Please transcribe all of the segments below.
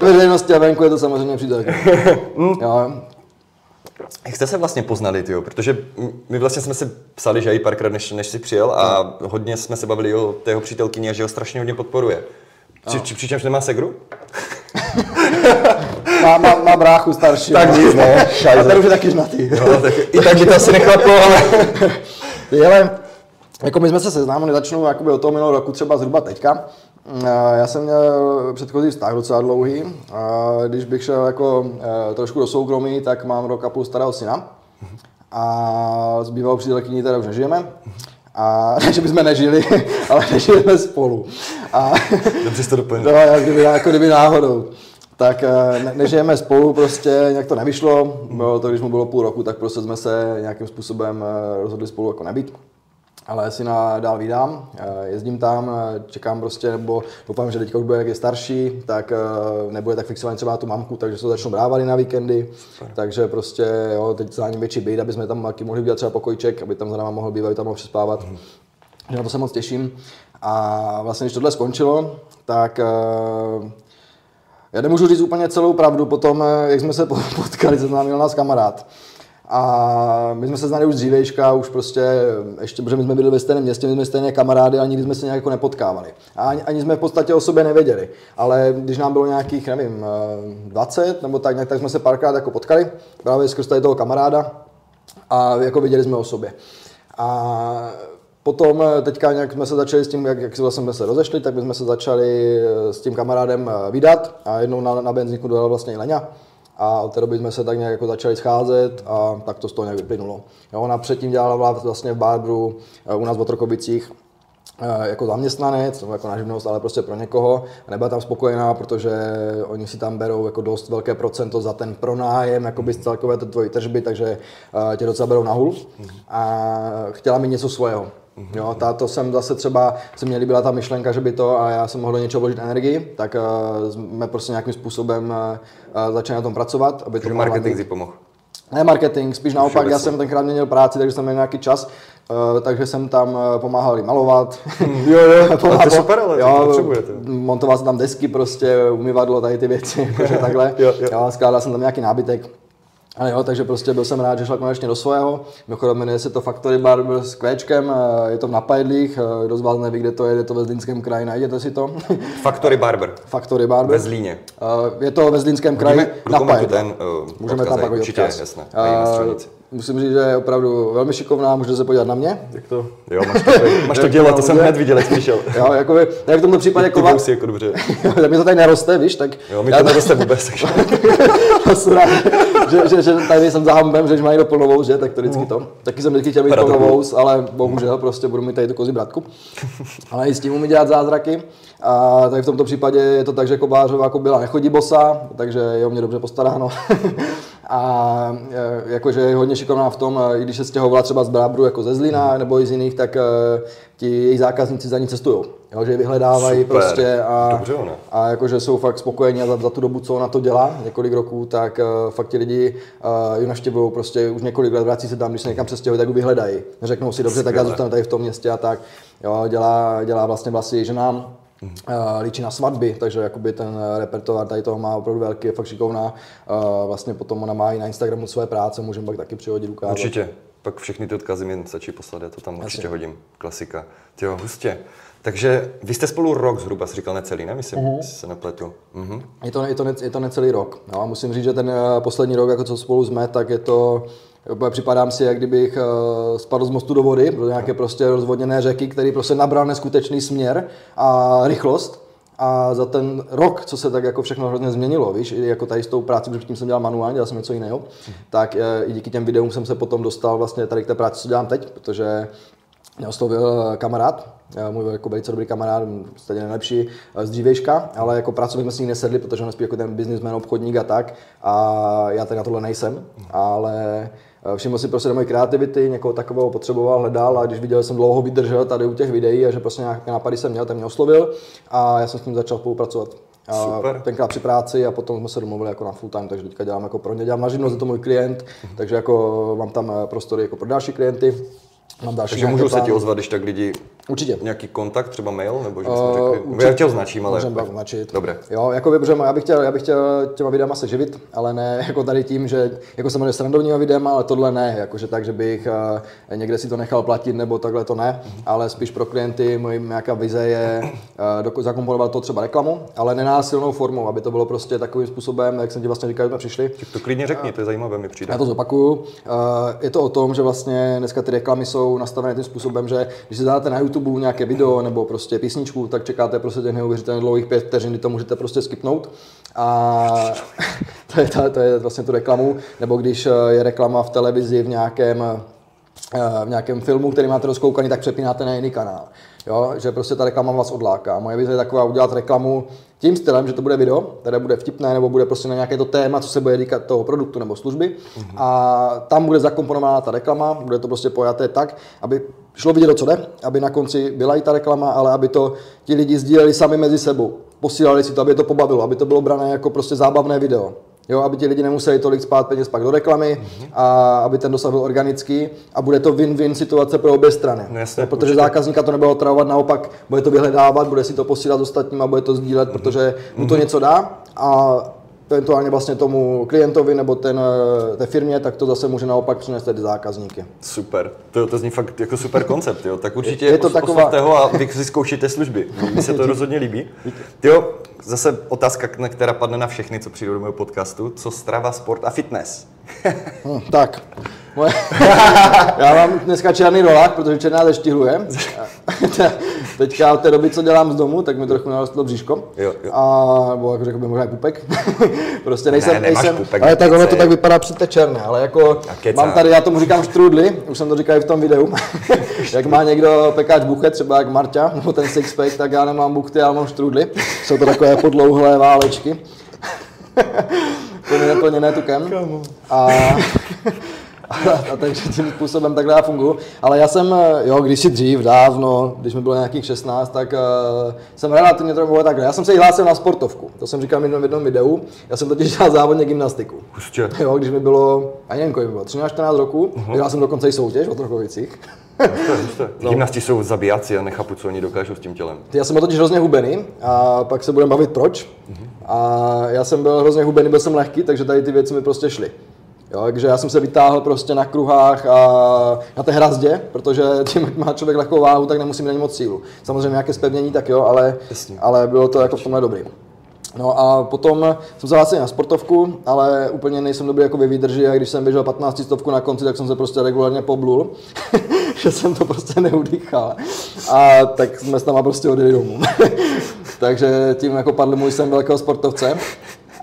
veřejnosti a venku je to samozřejmě přítel. jo. Jak jste se vlastně poznali, tyjo? Protože my vlastně jsme si psali, že i párkrát, než, než jsi přijel a hodně jsme se bavili o tého přítelkyni a že ho strašně hodně podporuje. Při, při, přičemž nemá segru? má, má, má, bráchu starší. Tak nic, ne. A ten už je taky žnatý. No, tak, I tak by to asi nechlaplo, ale... Ale jako my jsme se seznámili, začnu jakoby od toho minulého roku třeba zhruba teďka. Já jsem měl předchozí vztah docela dlouhý. A když bych šel jako eh, trošku do soukromí, tak mám rok a půl starého syna. A s bývalou přítelkyní teda už nežijeme. A ne, že bychom nežili, ale nežijeme spolu. A, Dobře jste doplnil. No, jak kdyby, jako kdyby náhodou. Tak eh, ne, nežijeme spolu, prostě nějak to nevyšlo. Bylo to, když mu bylo půl roku, tak prostě jsme se nějakým způsobem eh, rozhodli spolu jako nebýt ale na dál vydám, eh, jezdím tam, eh, čekám prostě, nebo doufám, že teďka už bude, jak je starší, tak eh, nebude tak fixovaný třeba na tu mamku, takže se začnou brávali na víkendy, Super. takže prostě jo, teď za ním větší být, aby jsme tam taky mohli udělat třeba pokojček, aby tam za náma mohl být, aby tam mohl přespávat. Mm. Na to se moc těším. A vlastně, když tohle skončilo, tak já nemůžu říct úplně celou pravdu, potom, jak jsme se potkali, seznámil nás kamarád. A my jsme se znali už dřívejška, už prostě, ještě, protože my jsme byli ve stejném městě, my jsme stejné kamarády, ale nikdy jsme se nějak jako nepotkávali. A ani, ani jsme v podstatě o sobě nevěděli. Ale když nám bylo nějakých, nevím, 20 nebo tak, tak jsme se párkrát jako potkali, právě skrz tady toho kamaráda a jako viděli jsme o sobě. A Potom teďka nějak jsme se začali s tím, jak, jak vlastně jsme se rozešli, tak jsme se začali s tím kamarádem vydat a jednou na, na benzínku dojela vlastně i Leňa a od té doby jsme se tak nějak jako začali scházet a tak to z toho nějak vyplynulo. Jo, ona předtím dělala vlastně v Barbru eh, u nás v Otrokobicích eh, jako zaměstnanec, nebo jako na živnost, ale prostě pro někoho. A nebyla tam spokojená, protože oni si tam berou jako dost velké procento za ten pronájem, jako by z celkové tvojí tržby, takže eh, tě docela berou na hůl. A chtěla mi něco svého. Jo, to jsem zase třeba, se mě líbila ta myšlenka, že by to a já jsem mohl do něčeho vložit energii, tak uh, jsme prostě nějakým způsobem uh, začali na tom pracovat. Aby to marketing si pomohl. Ne marketing, spíš naopak, já jsem tenkrát měl práci, takže jsem měl nějaký čas, uh, takže jsem tam uh, pomáhal malovat. jo, jo, pomáhal, to je super, ale jo, potřebujete. Montoval jsem tam desky prostě, umyvadlo, tady ty věci, jakože takhle. jo, jo. Jo, skládal jsem tam nějaký nábytek. Ale jo, takže prostě byl jsem rád, že šla konečně do svého. Mimochodem jmenuje se to Factory Barber s kvéčkem, eh, je to v Napajdlích, eh, kdo z vás neví, kde to je, je to ve Zlínském kraji, najděte si to. Factory Barber. Factory Barber. Ve Zlíně. Eh, je to ve Zlínském kraji, Napajd. ten uh, Můžeme tam pak Určitě, jasné, uh, musím říct, že je opravdu velmi šikovná, můžete se podívat na mě. Jak to? Jo, máš to, máš to dělat, to jsem hned viděl, jak jsi přišel. jo, jako by, jak v tomto případě kova... Ty jako dobře. tak mi to tady neroste, víš, tak... Jo, mi to neroste vůbec, takže... že, že, že, tady jsem za hambem, že mají do plnovou, že, tak to vždycky to. Taky jsem vždycky chtěl být plnovou, ale bohužel prostě budu mít tady tu kozí bratku. Ale i s tím umí dělat zázraky. A tady v tomto případě je to tak, že Kobářová jako byla nechodí bosa, takže je o mě dobře postaráno. A e, jakože je hodně šikovná v tom, e, i když se stěhovala třeba z Brábru jako ze Zlína nebo i z jiných, tak e, ti její zákazníci za ní cestují. Jo, že je vyhledávají Super. prostě a, Dobře, ne? a jakože jsou fakt spokojení a za, za, tu dobu, co ona to dělá, několik roků, tak uh, fakt ti lidi uh, ji navštěvují prostě už několik let, vrací se tam, když se někam přestěhují, tak ji vyhledají. Řeknou si, dobře, Skvěle. tak já zůstanu tady v tom městě a tak. Jo, dělá, dělá vlastně vlasy ženám, Mm. Uh, líčí na svatby, takže jakoby ten repertoár tady toho má opravdu velký, je fakt šikovná. Uh, vlastně potom ona má i na Instagramu své práce, můžeme pak taky přihodit ukázat. Určitě, pak všechny ty odkazy mi stačí poslat, já to tam určitě Asi. hodím, klasika. Tyjo, hustě. Takže vy jste spolu rok zhruba, jsi říkal necelý, ne? Myslím, uh-huh. se nepletu. Uh-huh. Je, to, je, to ne, je to necelý rok. No, musím říct, že ten eh, poslední rok, jako co spolu jsme, tak je to, připadám si, jak kdybych uh, spadl z mostu do vody, do nějaké prostě rozvodněné řeky, který prostě nabral neskutečný směr a rychlost. A za ten rok, co se tak jako všechno hrozně změnilo, víš, jako tady s tou práci, protože tím jsem dělal manuálně, dělal jsem něco jiného, tak eh, i díky těm videům jsem se potom dostal vlastně tady k té práci, co dělám teď, protože mě oslovil kamarád, můj jako velice dobrý kamarád, stejně nejlepší eh, z dřívejška, ale jako pracovně jsme s ním nesedli, protože on je spíš jako ten businessman, obchodník a tak. A já tady na tohle nejsem, ale eh, všiml si prostě do mojí kreativity, někoho takového potřeboval, hledal a když viděl, že jsem dlouho vydržel tady u těch videí a že prostě nějaké nápady jsem měl, tak mě oslovil a já jsem s ním začal spolupracovat. Super. Tenkrát při práci a potom jsme se domluvili jako na full time, takže teďka dělám jako pro ně, dělám na živnost, je to můj klient, takže jako mám tam eh, prostory jako pro další klienty. Mám další Takže můžou se ti ozvat, když tak lidi Určitě. Nějaký kontakt, třeba mail, nebo že bychom řekli, určitě. já tě označím, ale... Můžeme označit. Dobré. Jo, jako by, protože já bych, chtěl, já bych chtěl těma videama se živit, ale ne jako tady tím, že jako jsem s srandovníma videama, ale tohle ne, jakože tak, že bych uh, někde si to nechal platit nebo takhle to ne, ale spíš pro klienty moje nějaká vize je uh, zakomponovat to třeba reklamu, ale nenásilnou formou, aby to bylo prostě takovým způsobem, jak jsem ti vlastně říkal, když jsme přišli, To klidně řekni, to je zajímavé, mi přijde. já to zopakuju. Uh, Je to o tom, že vlastně dneska ty reklamy jsou nastavené tím způsobem, že když si dáte na YouTube nějaké video nebo prostě písničku, tak čekáte prostě těch neuvěřitelně dlouhých pět vteřin, kdy to můžete prostě skipnout. A to je, to, to je vlastně tu reklamu. Nebo když eh, je reklama v televizi v nějakém eh, v nějakém filmu, který máte rozkoukaný, tak přepínáte na jiný kanál. Jo? Že prostě ta reklama vás odláká. Moje vize je taková udělat reklamu tím stylem, že to bude video, které bude vtipné, nebo bude prostě na nějaké to téma, co se bude týkat toho produktu nebo služby. A tam bude zakomponovaná ta reklama, bude to prostě pojaté tak, aby šlo vidět, o co jde, aby na konci byla i ta reklama, ale aby to ti lidi sdíleli sami mezi sebou. Posílali si to, aby je to pobavilo, aby to bylo brané jako prostě zábavné video. Jo, aby ti lidi nemuseli tolik spát peněz pak do reklamy a aby ten dosah byl organický a bude to win-win situace pro obě strany. No jasně, protože určitě. zákazníka to nebude otravovat, naopak bude to vyhledávat, bude si to posílat ostatním a bude to sdílet, protože mu to něco dá a eventuálně vlastně tomu klientovi nebo ten, eh, té firmě, tak to zase může naopak přinést ty zákazníky. Super, to, to zní fakt jako super koncept, jo. Tak určitě Je- je to taková- oslovte ho a vy si zkoušíte služby. Mně se to rozhodně líbí. Jo, zase otázka, která padne na všechny, co přijdou do mého podcastu. Co strava, sport a fitness? Hm, tak, moje, já mám dneska černý rolák, protože černá zeštihluje. Teďka od té doby, co dělám z domu, tak mi trochu narostlo bříško. Jo, jo. A, nebo jako řekl bych možná i pupek. prostě nejsem, Ne, nejsem, pupek, ale tak ono to tak vypadá při té černé, ale jako mám tady, já tomu říkám štrudly, už jsem to říkal i v tom videu. jak má někdo pekáč buchet, třeba jak Marta, nebo ten sixpack, tak já nemám buchty, já mám štrudly. Jsou to takové podlouhlé válečky. plně plněné tukem. A, a, a takže tím způsobem takhle já funguji. Ale já jsem, jo, když si dřív, dávno, když mi bylo nějakých 16, tak uh, jsem relativně trochu takhle. Já jsem se i hlásil na sportovku, to jsem říkal v jednom, v jednom videu. Já jsem totiž dělal závodně gymnastiku. Hustě. Jo, když mi bylo, ani nevím, kolik bylo, 13-14 roku, uh-huh. jsem dokonce i soutěž o. Husté, husté. Gymnasti jsou zabijáci a nechápu, co oni dokážou s tím tělem. Já jsem byl totiž hrozně hubený a pak se budeme bavit proč. A já jsem byl hrozně hubený, byl jsem lehký, takže tady ty věci mi prostě šly. Jo, takže já jsem se vytáhl prostě na kruhách a na té hrazdě, protože tím, jak má člověk lehkou váhu, tak nemusí mít ani moc sílu. Samozřejmě nějaké zpevnění, tak jo, ale, Jasně. ale bylo to jako v tomhle dobrý. No a potom jsem se na sportovku, ale úplně nejsem dobrý jako ve výdrži a když jsem běžel 15 stovku na konci, tak jsem se prostě regulárně poblul, že jsem to prostě neudýchal. A tak jsme s tam prostě odjeli domů. Takže tím jako padl můj sen velkého sportovce.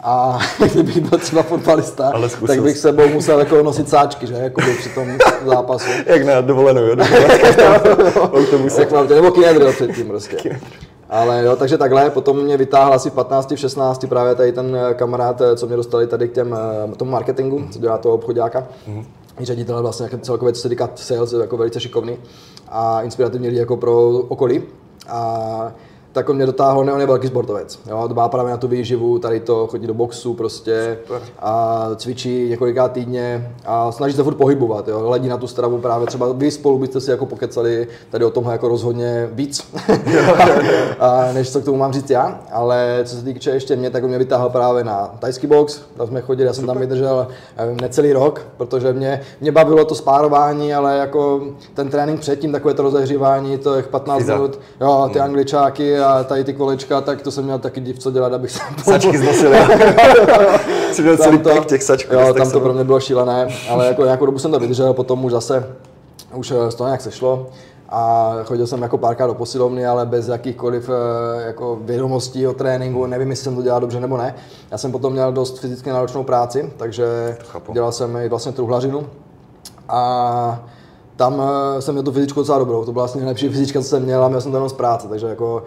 A kdybych byl třeba fotbalista, tak bych jsi. sebou musel jako nosit sáčky, že, jako při tom zápasu. Jak na dovolenou, jo? Autobuse. Jak mám, nebo kinedril předtím prostě. Ale jo, takže takhle, potom mě vytáhl asi v 15, v 16 právě tady ten eh, kamarád, eh, co mě dostali tady k těm, eh, tomu marketingu, co dělá toho obchodáka. I ředitel vlastně jako celkově, co se týká sales, jako velice šikovný a inspirativní lidi jako pro okolí. A tak on mě dotáhl, ne, on je velký sportovec. Jo, dbá právě na tu výživu, tady to, chodí do boxu prostě Super. a cvičí několikrát týdně a snaží se furt pohybovat, jo, hledí na tu stravu právě, třeba vy spolu byste si jako pokecali tady o tomhle jako rozhodně víc, a než co k tomu mám říct já, ale co se týče ještě mě, tak on mě vytáhl právě na tajský box, tam jsme chodili, já jsem tam vydržel nevím, necelý rok, protože mě, mě bavilo to spárování, ale jako ten trénink předtím, takové to rozehřívání, to je 15 Fyza. minut, jo, ty angličáky a tady ty kolečka, tak to jsem měl taky div, co dělat, abych se Sačky znosili. Jsi měl celý to- těch sačků. Jo, tam to pro mě bylo šílené, ale jako nějakou dobu jsem to vydržel, potom už zase, už eh, z toho nějak sešlo a chodil jsem jako párkrát do posilovny, ale bez jakýchkoliv eh, jako vědomostí o tréninku, nevím, jestli jsem to dělal dobře nebo ne. Já jsem potom měl dost fyzicky náročnou práci, takže dělal jsem i vlastně truhlařinu a tam eh, jsem měl tu fyzičku docela dobrou, to byla vlastně nejlepší fyzička, co jsem měl a měl jsem to jenom z práce, takže jako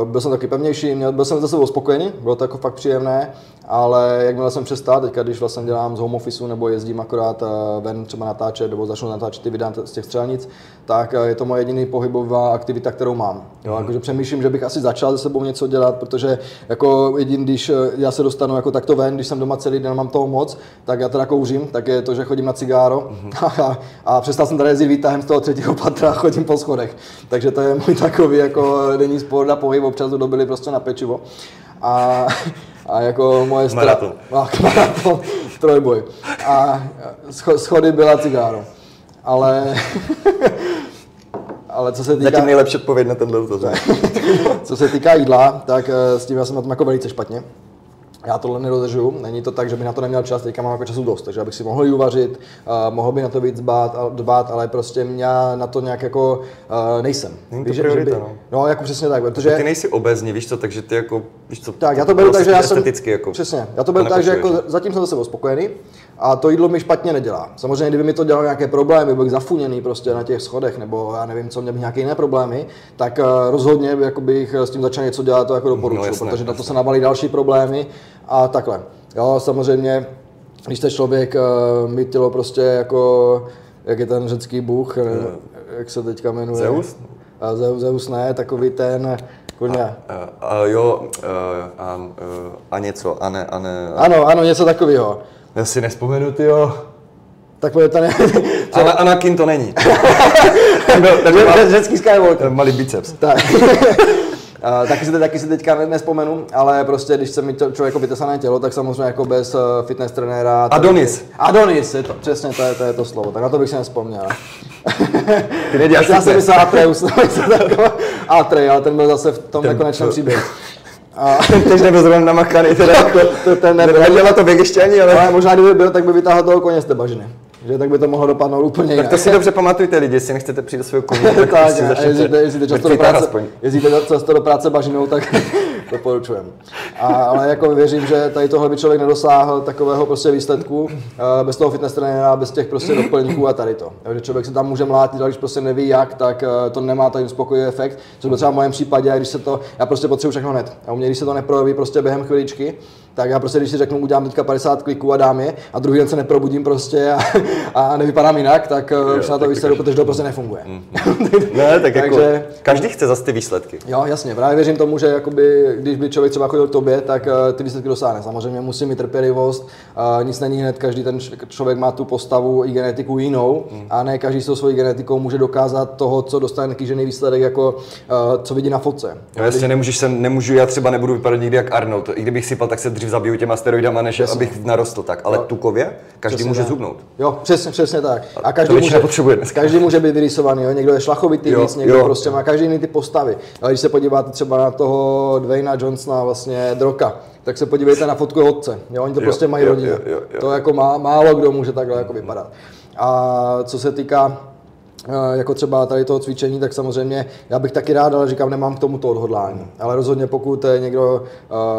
uh, byl jsem taky pevnější, měl, byl jsem za sebou spokojený, bylo to jako fakt příjemné, ale jakmile jsem přestal, teďka když vlastně dělám z home officeu nebo jezdím akorát uh, ven třeba natáčet nebo začnu natáčet ty videa z těch střelnic, tak je to moje jediný pohybová aktivita, kterou mám. Jo, jakože přemýšlím, že bych asi začal se sebou něco dělat, protože jako jediný, když eh, já se dostanu jako takto ven, když jsem doma celý den, mám toho moc, tak já teda kouřím, tak je to, že chodím na cigáro a, a přestal jsem tady jezdit výtahem z toho třetího patra a chodím po schodech. Takže to je můj takový jako denní sport a pohyb, občas to dobili prostě na pečivo. A, a jako moje stra... Maraton. A, maraton, trojboj. A scho- schody byla cigáro. Ale, ale co se týká... Zatím nejlepší odpověď na tenhle dotaz. Co se týká jídla, tak eh, s tím já jsem na tom jako velice špatně. Já tohle nedodržu, není to tak, že by na to neměl čas, teďka mám jako času dost, takže abych si mohl jí uvařit, uh, mohl by na to víc dbát, dbát ale prostě já na to nějak jako uh, nejsem. Není to Víš, že- že priorita, by, no. no. jako přesně tak, protože... Ty nejsi obezní, víš co, takže ty jako, víš co, Tak, já to beru tak, že já jsem... esteticky jako. Přesně, já to beru tak, že jako nepotřebuješ. zatím jsem se sebou spokojený a to jídlo mi špatně nedělá. Samozřejmě, kdyby mi to dělalo nějaké problémy, bych zafuněný prostě na těch schodech, nebo já nevím, co měl bych nějaké jiné problémy, tak eh, rozhodně jako bych s tím začal něco dělat, to jako doporučuji, No, jasné, protože na to se nabalí další problémy a takhle. Jo, samozřejmě, když jste člověk, uh, mít tělo prostě jako, jak je ten řecký bůh, eh, jak se teďka jmenuje? Zeus? A Zeus, Zeus ne, takový ten, kurňa. Uh, uh, jo, uh, a, a něco, a ne, a ne. Ano, ano, něco takového. Já si nespomenu, ty jo. Tak to ne... Ale Anakin to není. Ř- Řecký Skywalker. malý biceps. Tak. Taky, si, taky si teďka ne- nespomenu, ale prostě když chce mít to- člověk jako vytesané tělo, tak samozřejmě jako bez uh, fitness trenéra. Adonis. Adonis, je to, přesně to je, to je to slovo, tak na to bych si nespomněl. Ty neděláš Já jsem myslel Atreus. Atrej, ale ten byl zase v tom nekonečném to- příběhu. A, Teď nebyl zrovna namakaný, teda jako, to, ten nebyl. nedělá to ani, ale... ale možná kdyby byl, tak by vytáhl toho koně z té bažiny. Že tak by to mohlo dopadnout úplně jinak. Tak to si dobře pamatujte lidi, jestli nechcete přijít do svého koně, tak, tak, prostě a začněte jezdíte, jezdíte, často do práce, jezdíte často do práce bažinou, tak doporučujem. A, ale jako věřím, že tady tohle by člověk nedosáhl takového prostě výsledku bez toho fitness trenéra, bez těch prostě doplňků a tady to. Jo, Že člověk se tam může mlátit, ale když prostě neví jak, tak eh, to nemá ten uspokojivý efekt. Což bylo třeba v mém případě, když se to, já prostě potřebuji všechno hned. A u mě, když se to neprojeví prostě během chviličky, tak já prostě, když si řeknu, udělám teďka 50 kliků a dám je, a druhý den se neprobudím prostě a, a nevypadám jinak, tak eh, už se na to tak vysedu, protože to prostě nefunguje. Ne, tak jako, Takže- každý chce zase ty výsledky. Jo, jasně, právě věřím tomu, že jakoby, když by člověk třeba chodil k tobě, tak uh, ty výsledky dosáhne. Samozřejmě musí mít trpělivost, uh, nic není hned, každý ten člověk má tu postavu i genetiku jinou Hmm. a ne každý s tou svojí genetikou může dokázat toho, co dostane kýžený výsledek, jako uh, co vidí na fotce. Jo, jasně, nemůžeš se, nemůžu, já třeba nebudu vypadat nikdy jak Arnold. I kdybych sypal, tak se dřív zabiju těma steroidama, než abych narostl tak. Ale tukově každý Přesně může tak. zubnout. Jo, přesně, přesně tak. A každý může, potřebuje dneska. každý může být vyrysovaný, jo? někdo je šlachovitý Jo, víc, někdo jo. prostě má každý jiný ty postavy. Ale když se podíváte třeba na toho Dwayna Johnsona, vlastně Droka, tak se podívejte na fotku otce. Jo? Oni to Jo, prostě mají jo, jo, jo, jo. To jako má, málo kdo může takhle jako vypadat. A co se týká jako třeba tady toho cvičení, tak samozřejmě já bych taky rád, ale říkám, nemám k tomu to odhodlání. Ale rozhodně pokud je někdo,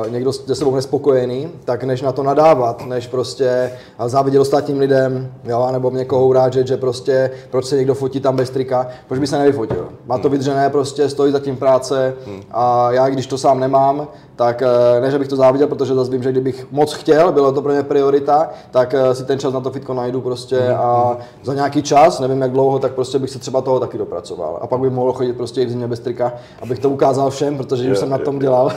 eh, někdo se sebou nespokojený, tak než na to nadávat, než prostě eh, závidět ostatním lidem, jo, nebo někoho urážet, že prostě proč se někdo fotí tam bez trika, proč by se nevyfotil. Má to vydřené, prostě stojí za tím práce a já, když to sám nemám, tak eh, ne, že bych to záviděl, protože zase vím, že kdybych moc chtěl, bylo to pro mě priorita, tak eh, si ten čas na to fitko najdu prostě a za nějaký čas, nevím jak dlouho, tak prostě bych se třeba toho taky dopracoval. A pak bych mohl chodit prostě i v zimě bez trika, abych to ukázal všem, protože už jsem na tom dělal.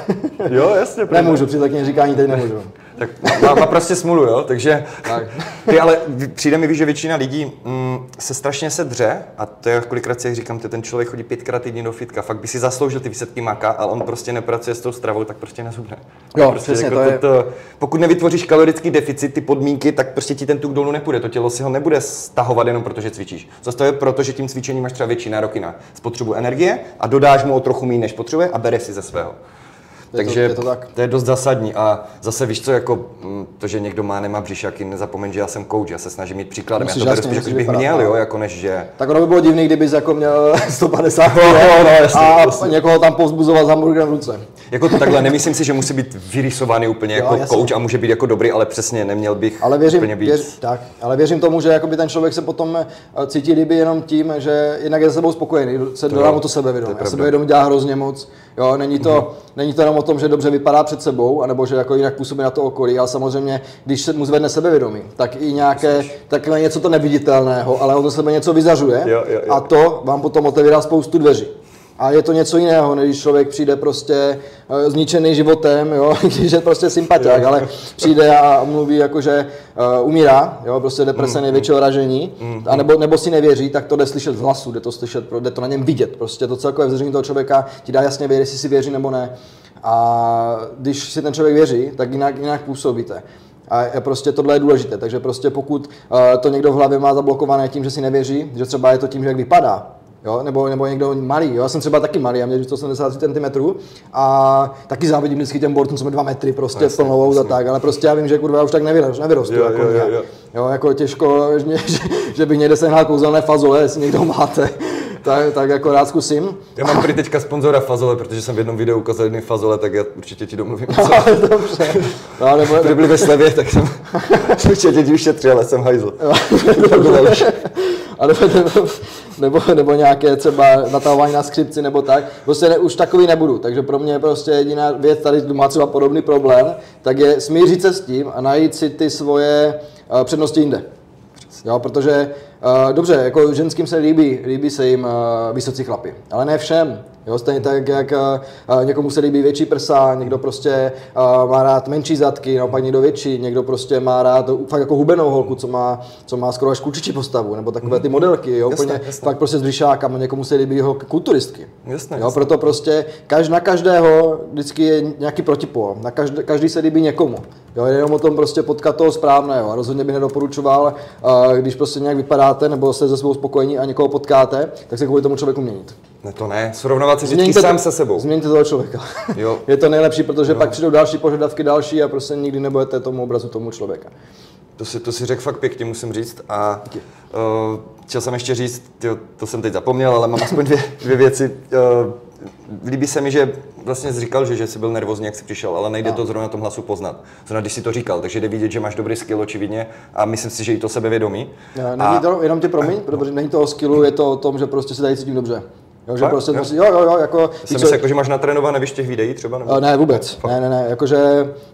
Jo, jasně. nemůžu, při takovém říkání teď nemůžu. Tak má, má prostě smůlu, jo? Takže Tak. ty, ale přijde mi, víš, že většina lidí mm, se strašně se dře a to je kolikrát si říkám, ty ten člověk chodí pětkrát týdně do fitka, fakt by si zasloužil ty výsledky maka, ale on prostě nepracuje s tou stravou, tak prostě nezubne. Jo, prostě přesně, jako to je- to, pokud nevytvoříš kalorický deficit, ty podmínky, tak prostě ti ten tuk dolů nepůjde. To tělo si ho nebude stahovat jenom proto, že cvičíš. Zase to je proto, že tím cvičením máš třeba větší nároky na spotřebu energie a dodáš mu o trochu méně, než potřebuje a bereš si ze svého. To- Takže je to tak. to je dost zásadní a zase víš co, jako mm, to, že někdo má, nemá břišaky, nezapomeň, že já jsem coach, já se snažím mít příkladem, Musíš já to beru jasně, spíš, jako, bych vypadat, měl, no. jo, jako než že... Tak ono by bylo divný, kdybys jako měl 150 No, no, jasně, a jasně. někoho tam povzbuzovat s hamburgerem v ruce. Jako takhle, nemyslím si, že musí být vyrysovaný úplně Jo, jako jasně. coach a může být jako dobrý, ale přesně neměl bych Ale věřím, úplně být... věř, tak, ale věřím tomu, že jakoby ten člověk se potom eh, cítí líbí jenom tím, že jednak je se sebou spokojený, se dodá mu to sebevědomí. to je sebevědomí dělá hrozně moc. Jo, není, to, není to jenom o tom, že dobře vypadá před sebou, anebo že jako jinak působí na to okolí, ale samozřejmě, když se mu zvedne sebevědomí, tak i nějaké, takové něco to neviditelného, ale on do sebe něco vyzařuje Jo, jo, jo. a to vám potom otevírá spoustu dveří. A je to něco jiného, než když člověk přijde prostě uh, zničený životem, jo, když je prostě sympatiák, ale přijde a mluví jako, že uh, umírá, jo, prostě deprese mm, největšího ražení, mm, a nebo, nebo si nevěří, tak to jde slyšet z hlasu, jde to slyšet, jde to na něm vidět, prostě to celkové vzření toho člověka ti dá jasně vědět, jestli si věří nebo ne. A když si ten člověk věří, tak jinak, jinak působíte. A prostě tohle je důležité, takže prostě pokud uh, to někdo v hlavě má zablokované tím, že si nevěří, že třeba je to tím, že jak vypadá, Jo? Nebo, nebo někdo malý. Jo? Já jsem třeba taky malý, já měl 170 cm a taky závidím vždycky těm borcům, co mají 2 metry, prostě jasně, plnou a tak, ale prostě já vím, že kurva už tak nevyrostu, nevyrostu jo, jako jo, jo, jo. jo, jako těžko, že, že bych někde sehnal kouzelné fazole, jestli někdo máte tak, tak jako rád zkusím. Já mám prý teďka sponzora fazole, protože jsem v jednom videu ukázal jedny fazole, tak já určitě ti domluvím. No, dobře. No, nebo, Kdyby byli ve slevě, tak jsem určitě ti ušetřil, ale jsem hajzl. A nebo, nebo, nebo, nějaké třeba natahování na skřipci nebo tak. Prostě ne, už takový nebudu, takže pro mě prostě jediná věc, tady má třeba podobný problém, tak je smířit se s tím a najít si ty svoje uh, přednosti jinde. Jo, protože uh, dobře, jako ženským se líbí, líbí se jim uh, vysocí chlapy, ale ne všem. Jo, stejně tak, jak uh, někomu se líbí větší prsa, někdo prostě uh, má rád menší zadky, naopak někdo větší, někdo prostě má rád fakt jako hubenou holku, co má, co má skoro až klučičí postavu, nebo takové ty modelky, jo, jasne, úplně jasne. fakt prostě s břišákama, někomu se líbí jeho kulturistky. Jasne, jo, jasne. proto prostě kaž, na každého vždycky je nějaký protipol, na každý, každý se líbí někomu. Jo, jenom o tom prostě potkat toho správného. A rozhodně bych nedoporučoval, když prostě nějak vypadáte nebo jste ze svou spokojení a někoho potkáte, tak se kvůli tomu člověku měnit. Ne, to ne, srovnávat se vždycky sám se sebou. Změňte toho člověka. Jo. Je to nejlepší, protože jo. pak přijdou další požadavky, další a prostě nikdy nebudete tomu obrazu tomu člověka. To si, to si řekl fakt pěkně, musím říct. A uh, chtěl jsem ještě říct, tyjo, to jsem teď zapomněl, ale mám aspoň dvě, dvě věci. Uh, líbí se mi, že vlastně jsi říkal, že, že jsi byl nervózní, jak jsi přišel, ale nejde no. to zrovna na tom hlasu poznat. Zrovna když jsi to říkal, takže jde vidět, že máš dobrý skill očividně a myslím si, že i to sebevědomí. Není a... to jenom tě promiň, protože není to o skillu, je to o tom, že prostě se tady cítím dobře. Jo, že Fakt? prostě jo. Jo, jo, jo, jako... Jsem co... jako, že máš natrénované víš těch videí třeba? Nebo? Ne, vůbec, Fakt? ne, ne, ne, jakože,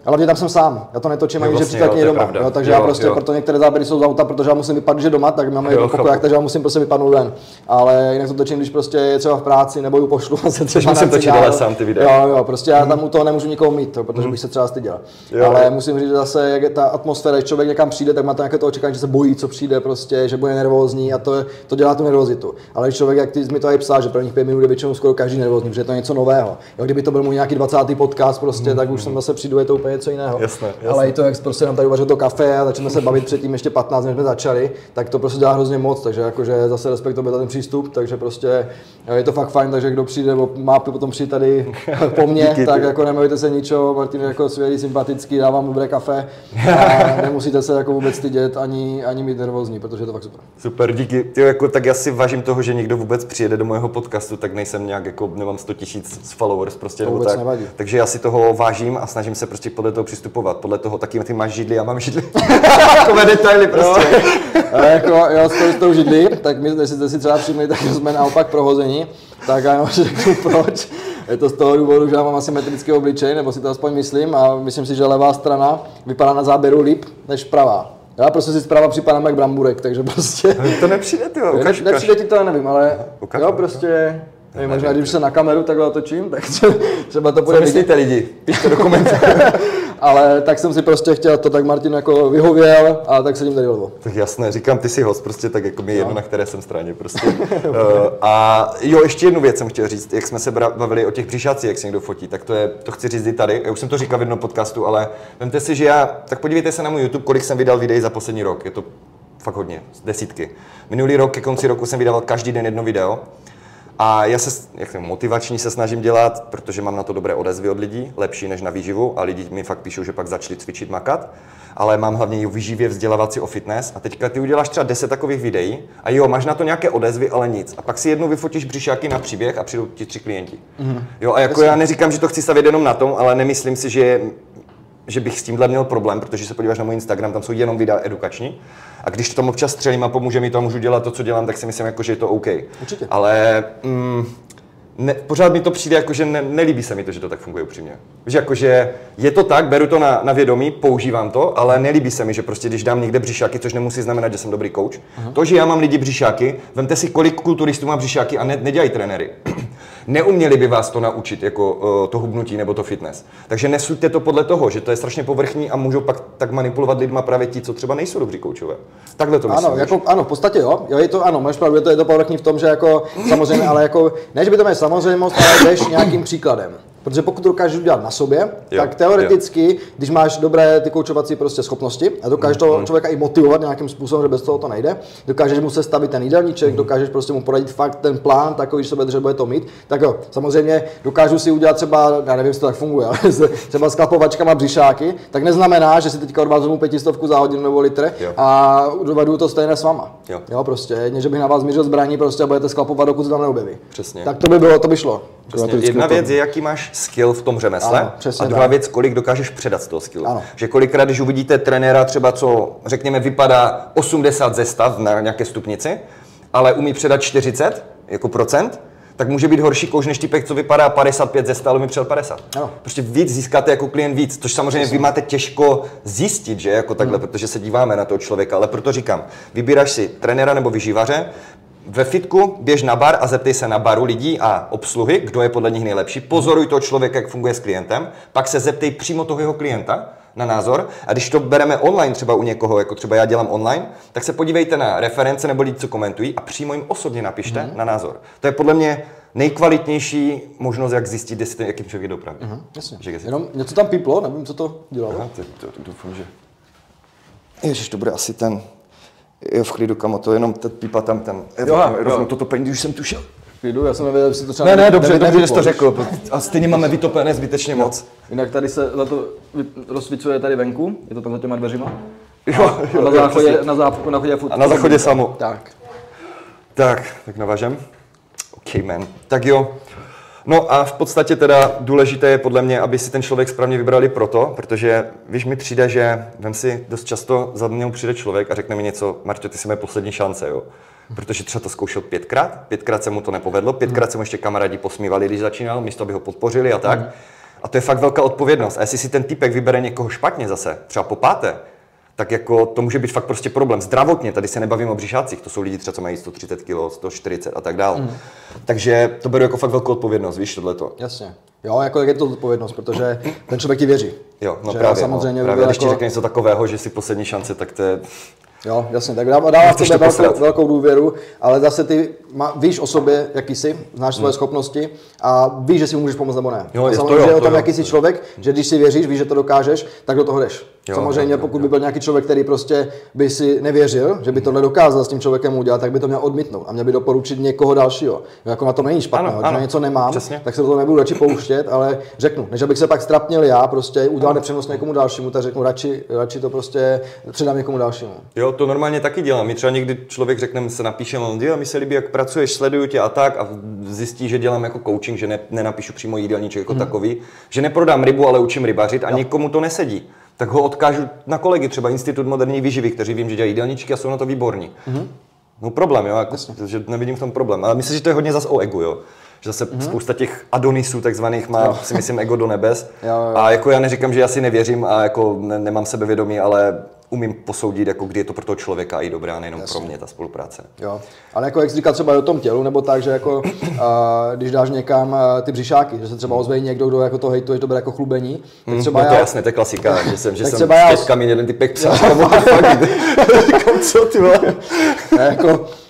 ale mě tam jsem sám, já to netočím ani, vlastně, že příkladně doma, jo, takže jo, já prostě, jo. proto některé záběry jsou z auta, protože já musím vypadnout, že doma, tak máme jeden pokoj, takže já musím prostě vypadnout ven. Ale jinak to točím, když prostě je třeba v práci nebo ju pošlu a se třeba musím točit ale sám ty videa. Jo, jo, prostě já tam u toho nemůžu nikoho mít, to, protože mhm. bych se třeba styděl. Ale musím říct, že zase, jak je ta atmosféra, když člověk někam přijde, tak má to nějaké to očekávání, že se bojí, co přijde, prostě, že bude nervózní a to, to dělá tu nervozitu. Ale když člověk, jak ty mi to i psal, že prvních pět minut je většinou skoro každý nervózní, protože je to něco nového. Jo, kdyby to byl můj nějaký 20. podcast, prostě, mm, tak už jsem zase přijdu, je to úplně něco jiného. Jasné, jasné. Ale i to, jak prostě nám tady uvařil to kafe a začneme se bavit předtím ještě 15, než jsme začali, tak to prostě dělá hrozně moc, takže jakože zase respektuje ten přístup, takže prostě je to fakt fajn, takže kdo přijde, nebo má potom přijít tady po mně, Díky, tak jako nebojte se ničeho, Martin je jako svělý, sympatický, dávám dobré kafe a nemusíte se jako vůbec stydět ani, ani mít nervózní, protože je to fakt super. Super, díky. Jo, jako, tak já si vážím toho, že někdo vůbec přijede do mého podcastu, tak nejsem nějak jako nemám 100 tisíc followers prostě, nebo tak. Nevadí. Takže já si toho vážím a snažím se prostě podle toho přistupovat. Podle toho taky ty máš židli, já mám židli. Takové detaily prostě. No, a jako já s tou židli, tak my, jestli jste si třeba všimli, tak jsme naopak prohození. Tak já řeknu proč. Je to z toho důvodu, že já mám asymetrický obličej, nebo si to aspoň myslím, a myslím si, že levá strana vypadá na záběru líp než pravá. Já prostě si zprava připadám jak bramburek, takže prostě... To nepřijde, ty jo, ukaž, Nepřijde ti to, nevím, ale ukaž, jo, prostě... Nevím, možná když se na kameru takhle točím, tak třeba to bude Co myslíte lidi? Pište do komentářů. Ale tak jsem si prostě chtěl to tak Martin jako vyhověl a tak sedím tady volvo. Tak jasné, říkám, ty si host, prostě tak jako mi jedno, no. na které jsem straně prostě. uh, a jo, ještě jednu věc jsem chtěl říct, jak jsme se bavili o těch příšacích, jak se někdo fotí, tak to je, to chci říct i tady. Já už jsem to říkal v jednom podcastu, ale vemte si, že já, tak podívejte se na můj YouTube, kolik jsem vydal videí za poslední rok. Je to fakt hodně, desítky. Minulý rok, ke konci roku jsem vydával každý den jedno video a já se, jak nevím, motivační se snažím dělat, protože mám na to dobré odezvy od lidí, lepší než na výživu a lidi mi fakt píšou, že pak začali cvičit, makat. Ale mám hlavně i výživě vzdělávací o fitness a teďka ty uděláš třeba 10 takových videí a jo, máš na to nějaké odezvy, ale nic. A pak si jednou vyfotíš břišáky na příběh a přijdou ti tři klienti. Mm-hmm. Jo, a jako Jasně. já neříkám, že to chci stavět jenom na tom, ale nemyslím si, že že bych s tímhle měl problém, protože se podíváš na můj Instagram, tam jsou jenom videa edukační. A když to tam občas střelím a pomůže mi to a můžu dělat to, co dělám, tak si myslím, jako, že je to OK. Určitě. Ale mm, ne, pořád mi to přijde jako, že ne, nelíbí se mi to, že to tak funguje upřímně. Že jakože je to tak, beru to na, na vědomí, používám to, ale nelíbí se mi, že prostě když dám někde břišáky, což nemusí znamenat, že jsem dobrý coach, uh-huh. to, že já mám lidi břišáky, vemte si, kolik kulturistů má břišáky a ne, nedělají trenéry. Neuměli by vás to naučit, jako uh, to hubnutí nebo to fitness. Takže nesuďte to podle toho, že to je strašně povrchní a můžou pak tak manipulovat lidma právě ti, co třeba nejsou dobří koučové. Takhle to myslím. Ano, jako, ano, v podstatě jo. jo je to, ano, máš pravdu, je to, je to povrchní v tom, že jako samozřejmě, ale jako, ne, že by to měl samozřejmost, ale jdeš nějakým příkladem. Protože pokud to dokážeš udělat na sobě, jo, tak teoreticky, jo. když máš dobré ty koučovací prostě schopnosti a dokážeš toho mm. člověka i motivovat nějakým způsobem, že bez toho to nejde, dokážeš mu se stavit ten jídelníček, mm. dokážeš prostě mu poradit fakt ten plán takový, že se bude, bude to mít, tak jo, samozřejmě dokážu si udělat třeba, já nevím, jestli to tak funguje, ale třeba s klapovačkama břišáky, tak neznamená, že si teďka odvážu pětistovku za hodinu nebo litr jo. a dovedu to stejné s váma. Jo. jo prostě, jedně, že bych na vás mířil zbraní prostě a budete sklapovat, dokud se tam neobjeví. Přesně. Tak to by bylo, to by šlo. Přesně. Jedna věc je, jaký máš skill v tom řemesle. Ano, a druhá tak. věc, kolik dokážeš předat z toho skillu. Ano. Že kolikrát, když uvidíte trenéra třeba, co řekněme vypadá 80 zestav na nějaké stupnici, ale umí předat 40 jako procent, tak může být horší kouž než typek, co vypadá 55 ze ale mi přijel 50. No. Prostě víc získáte jako klient víc, což samozřejmě vy máte těžko zjistit, že jako takhle, hmm. protože se díváme na toho člověka, ale proto říkám, vybíráš si trenéra nebo vyživaře, ve fitku běž na bar a zeptej se na baru lidí a obsluhy, kdo je podle nich nejlepší. Pozoruj toho člověka, jak funguje s klientem, pak se zeptej přímo toho jeho klienta na názor. A když to bereme online, třeba u někoho, jako třeba já dělám online, tak se podívejte na reference nebo lidi, co komentují a přímo jim osobně napište mm-hmm. na názor. To je podle mě nejkvalitnější možnost, jak zjistit, jestli ten, jakým člověk je dopravy. Mm-hmm, jasně. Jenom něco tam píplo, nevím, co to dělalo. Aha, to, to, doufám, že... Ježiš, to bude asi ten je v klidu, kamo, to jenom ten pípa tam ten, jo, rovnou toto peníze, už jsem tušil. Klidu, já jsem nevěděl, jestli to třeba... Ne, ne, dobře, dobře, že jsi to řekl. A stejně máme vytopené zbytečně moc. No. Jinak tady se to rozsvícuje tady venku, je to tam za těma dveřima. Jo, a, na záchodě, na záchodě, na záchodě, a na záchodě samo. Tak. Tak, tak navažem. OK, man. Tak jo, No a v podstatě teda důležité je podle mě, aby si ten člověk správně vybrali proto, protože víš, mi přijde, že vem si dost často za mnou přijde člověk a řekne mi něco, Marťo, ty jsi mé poslední šance, jo. Protože třeba to zkoušel pětkrát, pětkrát se mu to nepovedlo, pětkrát se mu ještě kamarádi posmívali, když začínal, místo aby ho podpořili a tak. A to je fakt velká odpovědnost. A jestli si ten typek vybere někoho špatně zase, třeba po páté, tak jako to může být fakt prostě problém. Zdravotně, tady se nebavím o břišácích, to jsou lidi třeba, co mají 130 kg, 140 a tak dále. Mm. Takže to beru jako fakt velkou odpovědnost, víš, tohleto. Jasně. Jo, jako je to odpovědnost, protože ten člověk ti věří. Jo, no že právě, samozřejmě no, právě. Když jako... ti řekne něco takového, že si poslední šance, tak to je Jo, jasně, tak dává, dává v tebe velkou, velkou důvěru, ale zase ty má, víš o sobě, jaký jsi, znáš svoje hmm. schopnosti a víš, že si můžeš pomoct nebo ne. Jo, je to jo, o tom, jaký jsi člověk, že když si věříš, víš, že to dokážeš, tak do toho jdeš. Jo, Samozřejmě, jo, pokud by byl nějaký člověk, který prostě by si nevěřil, že by tohle dokázal s tím člověkem udělat, tak by to měl odmítnout a měl by doporučit někoho dalšího. Jako na to není špatné, když na něco nemám, Přesně. tak se do toho nebudu radši pouštět, ale řeknu, než abych se pak strapnil já, prostě udělal nepřenos někomu dalšímu, tak řeknu radši, radši to prostě předám někomu dalšímu. Jo, to normálně taky dělám. My třeba někdy člověk řekne, se napíše, on mi se líbí, jak pracuješ, sleduju tě a tak a zjistí, že dělám jako coaching, že ne, nenapíšu přímo jídelníček jako hmm. takový, že neprodám rybu, ale učím rybařit a jo. nikomu to nesedí tak ho odkážu na kolegy, třeba Institut moderní výživy, kteří vím, že dělají jídelníčky a jsou na to výborní. Mm-hmm. No problém, jo, jako, že nevidím v tom problém. Ale myslím, že to je hodně zase o egu, jo. Že zase mm-hmm. spousta těch adonisů takzvaných má, jo. si myslím, ego do nebes. jo, jo. A jako já neříkám, že já si nevěřím a jako ne, nemám sebevědomí, ale umím posoudit, jako kdy je to pro toho člověka i dobré, a nejenom Jasně. pro mě ta spolupráce. Jo. Ale jako jak jsi říkal třeba o tom tělu, nebo tak, že jako, a, když dáš někam ty bříšáky, že se třeba ozve někdo, kdo jako to hejtuje, to bude jako chlubení. Tak hmm, třeba mm, no to já, jasné, to je klasika, že jsem, že jsem s tětkami jeden typek psal, co ty jako, Eh,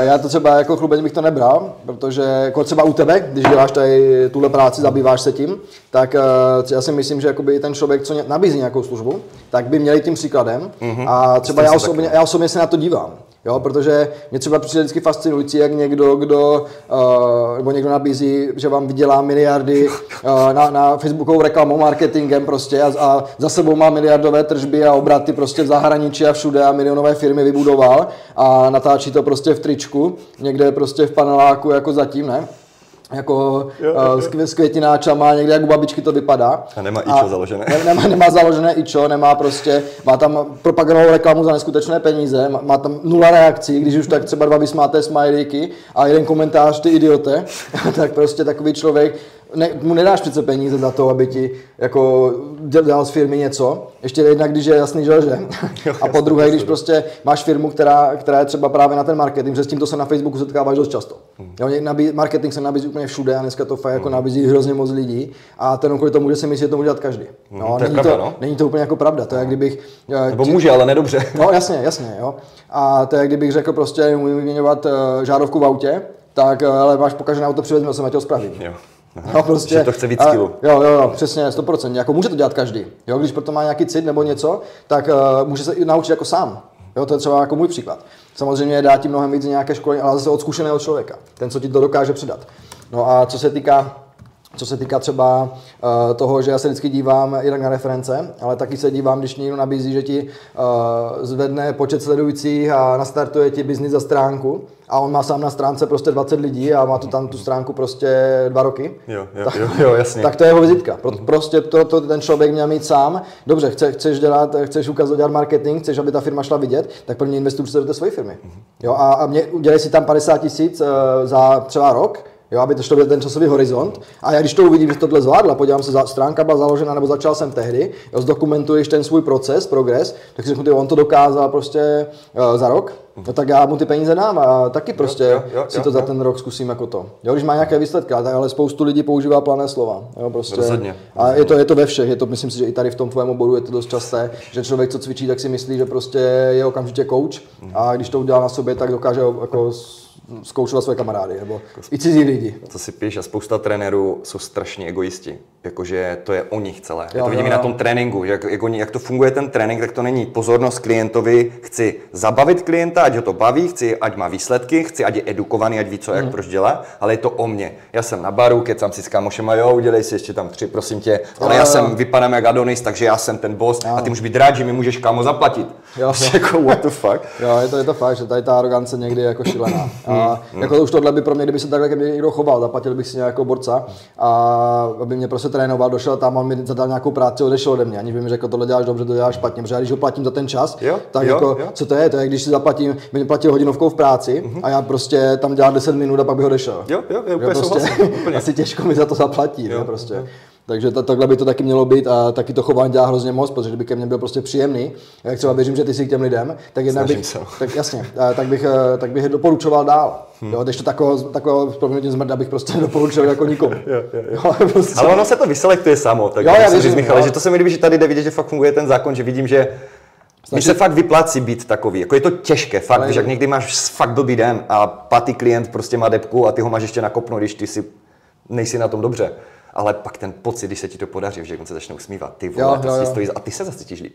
já to třeba jako chlubení bych to nebral, protože jako třeba u tebe, když děláš tady tuhle práci, zabýváš se tím, tak eh, já si myslím, že ten člověk, co nabízí nějakou službu, tak by měl tím příkladem. Mm-hmm. A třeba já osobně, já osobně se na to dívám. Jo, protože mě třeba přijde vždycky fascinující, jak někdo, kdo, uh, nebo někdo nabízí, že vám vydělá miliardy uh, na, na Facebookovou reklamou, marketingem prostě a, a za sebou má miliardové tržby a obraty prostě v zahraničí a všude a milionové firmy vybudoval a natáčí to prostě v tričku, někde prostě v paneláku jako zatím, ne? Jako jo, jo, jo. s květináčama, někde jak u babičky to vypadá. A nemá a ičo založené. Nemá, nemá založené ičo, nemá prostě, má tam propagovanou reklamu za neskutečné peníze, má, má tam nula reakcí, když už tak třeba dva vysmáté smajlíky a jeden komentář, ty idiote, tak prostě takový člověk ne, mu nedáš přece peníze za to, aby ti jako dělal z firmy něco. Ještě jednak, když je jasný, že lže. A po druhé, když prostě máš firmu, která, která je třeba právě na ten marketing, že s tímto se na Facebooku setkáváš dost často. Hmm. Jo, marketing se nabízí úplně všude a dneska to fakt jako hmm. nabízí hrozně moc lidí a ten kvůli tomu, že si myslí, že to může dělat každý. No, to není, pravda, to, no? není to úplně jako pravda. To je, jak kdybych... Eh, Nebo může, ale nedobře. No jasně, jasně. Jo. A to je, jak kdybych řekl prostě, umím vyměňovat uh, žárovku v autě, tak ale máš pokažené auto přivezme, jsem, ať to spravím. Jo. No, prostě, že to chce víc skillu. Jo, jo, jo, přesně, 100%. Jako může to dělat každý. Jo, když proto má nějaký cit nebo něco, tak uh, může se i naučit jako sám. Jo, to je třeba jako můj příklad. Samozřejmě dá ti mnohem víc nějaké školení, ale zase od zkušeného člověka. Ten, co ti to dokáže předat. No a co se týká co se týká třeba uh, toho, že já se vždycky dívám jednak na reference, ale taky se dívám, když někdo nabízí, že ti uh, zvedne počet sledujících a nastartuje ti biznis za stránku a on má sám na stránce prostě 20 lidí a má to tam tu stránku prostě dva roky. Jo, jo, tak, jo, jo jasně. Tak to je jeho vizitka. Prostě to, to ten člověk měl mít sám. Dobře, chce, chceš dělat, chceš ukázat dělat marketing, chceš, aby ta firma šla vidět, tak první investuj do té své firmy. Jo, a, a mě, udělej si tam 50 tisíc uh, za třeba rok, Jo, aby to šlo ten časový horizont. A já když to uvidím, že tohle zvládla, podívám se, stránka byla založena, nebo začal jsem tehdy, jo, zdokumentuješ ten svůj proces, progres, tak si řeknu, on to dokázal prostě uh, za rok, no tak já mu ty peníze dám a taky prostě jo, jo, jo, si to jo, za ten rok zkusím jako to. Jo, když má nějaké výsledky, tak ale spoustu lidí používá plané slova. Jo, prostě. Rozhodně. A je to, je to ve všech, je to, myslím si, že i tady v tom tvém oboru je to dost časté, že člověk, co cvičí, tak si myslí, že prostě je okamžitě coach a když to udělá na sobě, tak dokáže jako zkoušela své kamarády nebo i cizí lidi. To si píš a spousta trenérů jsou strašně egoisti. Jakože to je o nich celé. Já to vidím jo. na tom tréninku, jak, jak, oni, jak to funguje ten trénink, tak to není pozornost klientovi, chci zabavit klienta, ať ho to baví, chci, ať má výsledky, chci, ať je edukovaný, ať ví, co, jak, mm. proč dělá, ale je to o mně. Já jsem na baru, kecám si s kámošema, jo, udělej si ještě tam tři, prosím tě, ale já jo. jsem, vypadám jak Adonis, takže já jsem ten boss jo. a ty můžeš být rád, že mi můžeš kámo zaplatit. Jo, jako what the fuck. Jo, je to, je to fakt, že tady ta arogance někdy je jako šílená. A mm. jako to už tohle by pro mě, kdyby se takhle někdo choval, zaplatil bych si nějakého borca a aby mě prostě trénoval, došel tam, on mi zadal nějakou práci, odešel ode mě, aniž by mi řekl, tohle děláš dobře, to děláš špatně, protože já když ho platím za ten čas, jo, tak jo, jako, jo. co to je, to je, když si zaplatím, mi platil hodinovkou v práci uh-huh. a já prostě tam dělám 10 minut a pak bych odešel. Jo, jo, jo, úplně prostě, úplně. asi těžko mi za to zaplatí, jo, ne, prostě. Jo. Takže to, takhle by to taky mělo být a taky to chování dělá hrozně moc, protože kdyby ke mně byl prostě příjemný, jak třeba věřím, že ty si k těm lidem, tak jednak bych, se. tak jasně, tak bych, tak bych je doporučoval dál. Hmm. Jo, to takového, takového proměnutím zmrda bych prostě doporučil jako nikomu. jo, jo, jo. jo, prostě. Ale ono se to vyselektuje samo, tak jo, já věřím, Michale, že to se mi líbí, že tady jde vidět, že fakt funguje ten zákon, že vidím, že Snaží... se fakt vyplácí být takový. Jako je to těžké, fakt, Ale... že jak někdy máš fakt blbý den a patý klient prostě má depku a ty ho máš ještě nakopnout, když ty si nejsi na tom dobře ale pak ten pocit, když se ti to podaří, že on se začne usmívat, ty vole, jo, to jo, jo. stojí a ty se zase cítíš líp.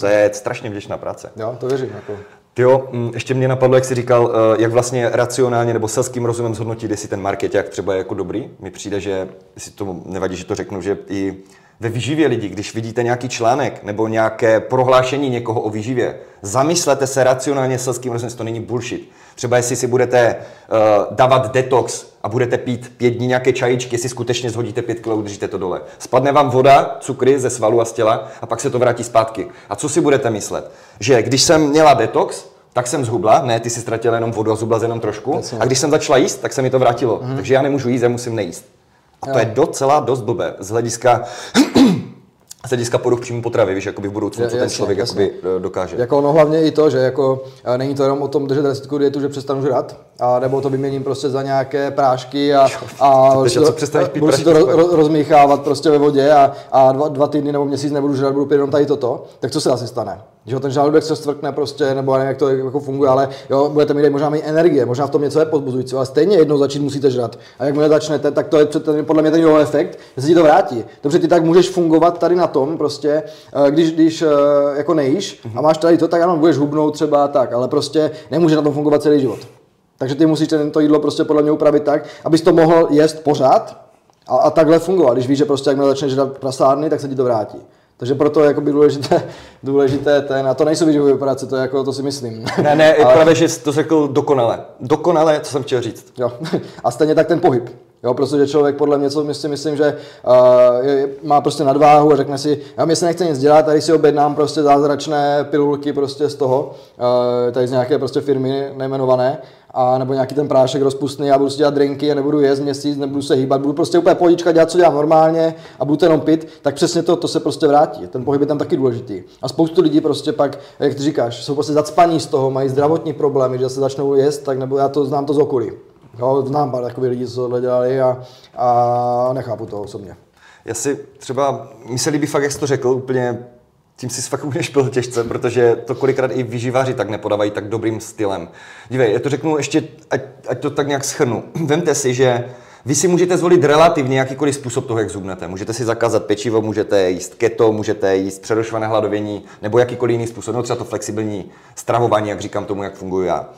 To je strašně vděčná práce. Jo, to věřím. Jako. Ty jo, mm, ještě mě napadlo, jak jsi říkal, eh, jak vlastně racionálně nebo selským rozumem zhodnotit, jestli ten jak třeba je jako dobrý. Mi přijde, že si to nevadí, že to řeknu, že i ve výživě lidí, když vidíte nějaký článek nebo nějaké prohlášení někoho o výživě, zamyslete se racionálně selským rozumem, to není bullshit. Třeba jestli si budete uh, dávat detox a budete pít pět dní nějaké čajičky, jestli skutečně zhodíte pět kg, udržíte to dole. Spadne vám voda, cukry ze svalu a z těla a pak se to vrátí zpátky. A co si budete myslet? Že když jsem měla detox, tak jsem zhubla, ne, ty si ztratila jenom vodu a zhubla jenom trošku. A když jsem začala jíst, tak se mi to vrátilo. Mm. Takže já nemůžu jíst, já musím nejíst. A to jo. je docela dost blbé z hlediska z hlediska poruch příjmu potravy, víš, jakoby v budoucnu, co ten člověk jakoby eh, dokáže. Jako no hlavně i to, že jako eh, není to jenom o tom držet drastickou dietu, že přestanu žrat, a nebo to vyměním prostě za nějaké prášky a, a budu si to, budu si to roz, rozmíchávat prostě ve vodě a, a dva, dva, týdny nebo měsíc nebudu žrat, budu pít jenom tady toto, tak co se asi stane? Že ten žaludek se stvrkne prostě, nebo nevím, jak to jako funguje, ale jo, budete mít možná mít energie, možná v tom něco je pozbuzující, ale stejně jednou začít musíte žrat. A jak začnete, tak to je podle mě ten jeho efekt, že se ti to vrátí. Dobře, ty tak můžeš fungovat tady na tom, prostě, eh, když, když eh, jako nejíš a máš tady to, tak ano, budeš hubnout třeba tak, ale prostě nemůže na tom fungovat celý život. Takže ty musíš to jídlo prostě podle mě upravit tak, abys to mohl jíst pořád a, a takhle fungovat. Když víš, že prostě jakmile začneš žrat prasárny, tak se ti to vrátí. Takže proto je jako důležité, důležité ten, a to nejsou výživové operace, to, je jako, to si myslím. Ne, ne, Ale... právě, že to řekl dokonale. Dokonale, co jsem chtěl říct. Jo. A stejně tak ten pohyb. Jo, protože člověk podle mě, co si myslím, že uh, je, má prostě nadváhu a řekne si, já mi se nechce nic dělat, tady si objednám prostě zázračné pilulky prostě z toho, uh, tady z nějaké prostě firmy nejmenované, a nebo nějaký ten prášek rozpustný, já budu si dělat drinky nebudu jíst měsíc, nebudu se hýbat, budu prostě úplně pohodička dělat, co dělám normálně a budu jenom pit, tak přesně to, to se prostě vrátí. Ten pohyb je tam taky důležitý. A spoustu lidí prostě pak, jak ty říkáš, jsou prostě zacpaní z toho, mají zdravotní problémy, že se začnou jíst, tak nebo já to znám to z okolí. Jo, znám pár takových lidí, co tohle dělali a, a nechápu to osobně. Já si třeba, mi se líbí fakt, jak jsi to řekl, úplně tím si fakt budeš pil těžce, protože to kolikrát i vyživáři tak nepodávají tak dobrým stylem. Dívej, já to řeknu ještě, ať, ať to tak nějak schrnu. Vemte si, že vy si můžete zvolit relativně jakýkoliv způsob toho, jak zubnete. Můžete si zakázat pečivo, můžete jíst keto, můžete jíst přerušované hladovění, nebo jakýkoliv jiný způsob, no třeba to flexibilní stravování, jak říkám tomu, jak funguji já.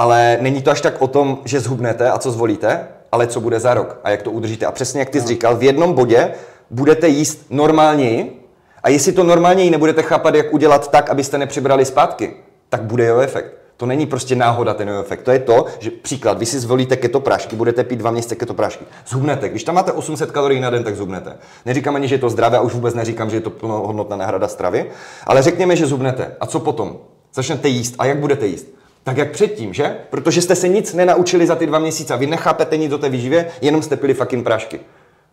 Ale není to až tak o tom, že zhubnete a co zvolíte, ale co bude za rok a jak to udržíte. A přesně jak ty jsi říkal, v jednom bodě budete jíst normálněji, a jestli to normálně nebudete chápat, jak udělat tak, abyste nepřibrali zpátky, tak bude jeho efekt. To není prostě náhoda ten jeho efekt. To je to, že příklad, vy si zvolíte keto prášky, budete pít dva měsíce keto prášky. Zhubnete. Když tam máte 800 kalorií na den, tak zhubnete. Neříkám ani, že je to zdravé, a už vůbec neříkám, že je to plnohodnotná náhrada stravy, ale řekněme, že zhubnete. A co potom? Začnete jíst. A jak budete jíst? Tak jak předtím, že? Protože jste se nic nenaučili za ty dva měsíce. Vy nechápete nic do té výživě, jenom jste pili fucking prášky.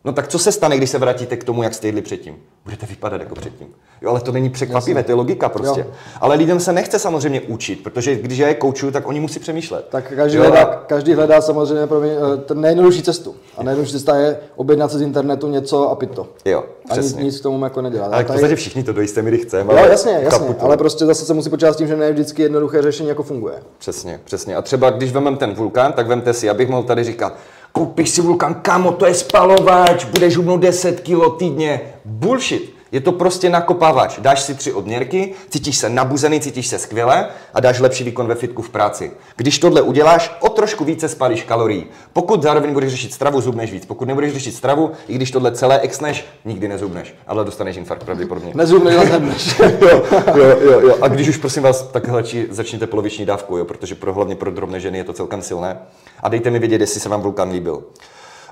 No tak co se stane, když se vrátíte k tomu, jak jste jedli předtím? Budete vypadat jako předtím. Jo, ale to není překvapivé, to je logika prostě. Jo. Ale lidem se nechce samozřejmě učit, protože když já je koučuju, tak oni musí přemýšlet. Tak každý, jo, hledá, každý hledá samozřejmě pro mě, eh, ten nejjednodušší cestu. A nejjednodušší cesta je objednat se z internetu něco a pít to. Jo, přesně. A nic, nic k tomu jako nedělat. Ale v podstatě všichni to do jisté míry chceme. Jo, jasně, jasně. Ale prostě zase se musí počítat s tím, že ne vždycky jednoduché řešení jako funguje. Přesně, přesně. A třeba když vezmeme ten vulkán, tak vemte si, abych mohl tady říkat, koupíš si vulkan, kamo, to je spalovač, budeš hubnout 10 kg týdně. Bullshit. Je to prostě nakopávač. Dáš si tři odměrky, cítíš se nabuzený, cítíš se skvěle a dáš lepší výkon ve fitku v práci. Když tohle uděláš, o trošku více spálíš kalorií. Pokud zároveň budeš řešit stravu, zubneš víc. Pokud nebudeš řešit stravu, i když tohle celé exneš, nikdy nezubneš. Ale dostaneš infarkt pravděpodobně. Nezubneš, ale nebneš. jo, jo, jo, jo, A když už prosím vás, tak začněte poloviční dávku, jo, protože pro, hlavně pro drobné ženy je to celkem silné. A dejte mi vědět, jestli se vám vulkan líbil.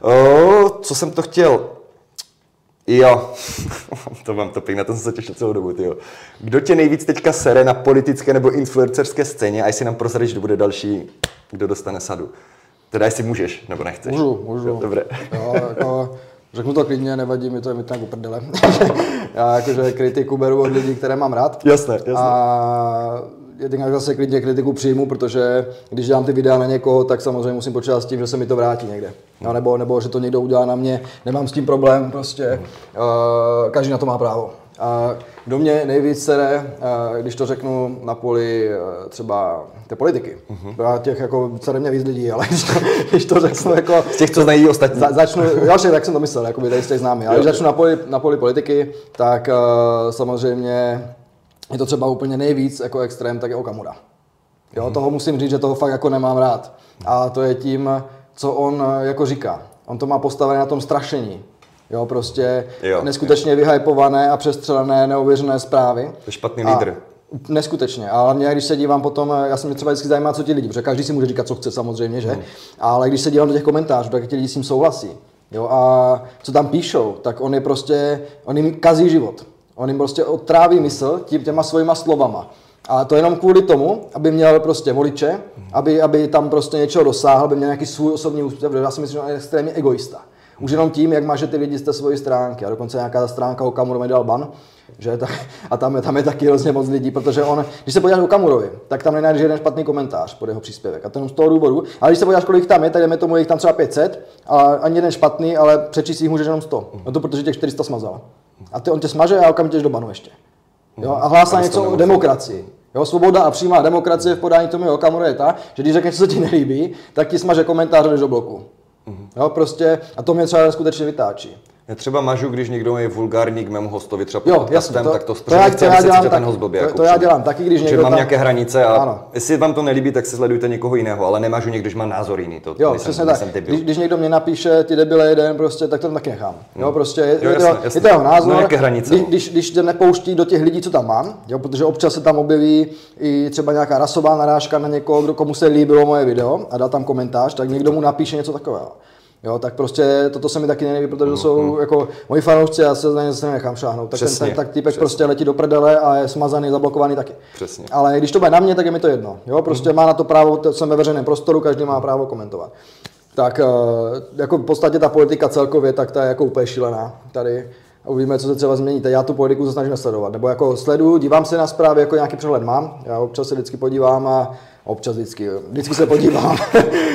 O, co jsem to chtěl? Jo, to mám to na to jsem se těšil celou dobu, tyjo. Kdo tě nejvíc teďka sere na politické nebo influencerské scéně a jestli nám prozradíš, kdo bude další, kdo dostane sadu? Teda jestli můžeš, nebo nechceš. Můžu, můžu. Jo, dobré. Jo, jako, řeknu to klidně, nevadí mi to, je mi to jako prdele. Já jakože kritiku beru od lidí, které mám rád. Jasné, jasné. A jednak zase klidně kritiku přijmu, protože když dělám ty videa na někoho, tak samozřejmě musím počítat s tím, že se mi to vrátí někde. No, nebo, nebo že to někdo udělá na mě, nemám s tím problém, prostě uh, každý na to má právo. A do mě nejvíc sere, uh, když to řeknu na poli uh, třeba té politiky. Uh-huh. těch jako sere mě víc lidí, ale když to, když to řeknu jako... Z těch, co znají ostatní. Za, začnu, já tak jsem to myslel, jako by tady z těch známý, ale když začnu na poli, na poli politiky, tak uh, samozřejmě je to třeba úplně nejvíc jako extrém, tak je Okamura. Jo, hmm. toho musím říct, že toho fakt jako nemám rád. A to je tím, co on eh, jako říká. On to má postavené na tom strašení. Jo, prostě jo, neskutečně jo. vyhypované a přestřelené, neuvěřené zprávy. To je špatný lídr. Neskutečně. Ale mě, když se dívám potom, eh, já jsem mě třeba vždycky zajímá, co ti lidi, protože každý si může říkat, co chce samozřejmě, že? Hmm. Ale když se dívám do těch komentářů, tak ti lidi s tím souhlasí. Jo, a co tam píšou, tak on je prostě, on jim kazí život. On jim prostě otráví mysl tím těma svojima slovama. A to jenom kvůli tomu, aby měl prostě voliče, aby, aby tam prostě něčeho dosáhl, aby měl nějaký svůj osobní úspěch, já si myslím, že on je extrémně egoista. Už jenom tím, jak máže ty lidi z té svojí stránky. A dokonce nějaká stránka o Kamurovi dal ban, že tak, a tam je, tam je taky hrozně moc lidí, protože on, když se podíváš o Kamurovi, tak tam nenajdeš jeden špatný komentář pod jeho příspěvek. A to jenom z toho důvodu. Ale když se podíváš, kolik tam je, tak jdeme tomu, jich tam třeba 500, a ani jeden špatný, ale přečíst jich můžeš jenom 100. No to protože těch 400 smazal. A ty, on tě smaže a okamžitě do banu ještě. Jo, a hlásá něco o demokracii. Jo, svoboda a přímá demokracie v podání tomu Okamura je ta, že když řekneš, co ti nelíbí, tak ti smaže komentář do bloku. Jo, prostě, a to mě třeba skutečně vytáčí. Já třeba mažu, když někdo je vulgární k mému hostovi, třeba jo, jasně, to, tak to, to, já, to já dělám ten host blbě, to, jako to já dělám taky, když někdo mám tam... nějaké hranice a ano. jestli vám to nelíbí, tak si sledujte někoho jiného, ale nemážu někdo, když má názor jiný. To, jo, přesně tak. Když, když, někdo mě napíše, ty debile jeden, prostě, tak to taky nechám. Jo, prostě je, jo, jasně, jasně. je to jeho názor. No, jaké hranice, když, když, když tě nepouští do těch lidí, co tam mám, jo, protože občas se tam objeví i třeba nějaká rasová narážka na někoho, kdo komu se líbilo moje video a dá tam komentář, tak někdo mu napíše něco takového. Jo, tak prostě toto se mi taky nelíbí, protože to jsou jako moji fanoušci, já se na ně zase nechám šáhnout. Tak Přesně, ten tak týpek přesně. prostě letí do prdele a je smazaný, zablokovaný taky. Přesně. Ale když to bude na mě, tak je mi to jedno. Jo, prostě má na to právo, to jsem ve veřejném prostoru, každý má právo komentovat. Tak eh, jako v podstatě ta politika celkově, tak ta je jako úplně šílená tady. A uvidíme, co se třeba změní. Tak já tu politiku se snažím nesledovat. Nebo jako sleduju, dívám se na zprávy, jako nějaký přehled mám. Já občas se vždycky podívám a občas vždycky, vždycky se podívám.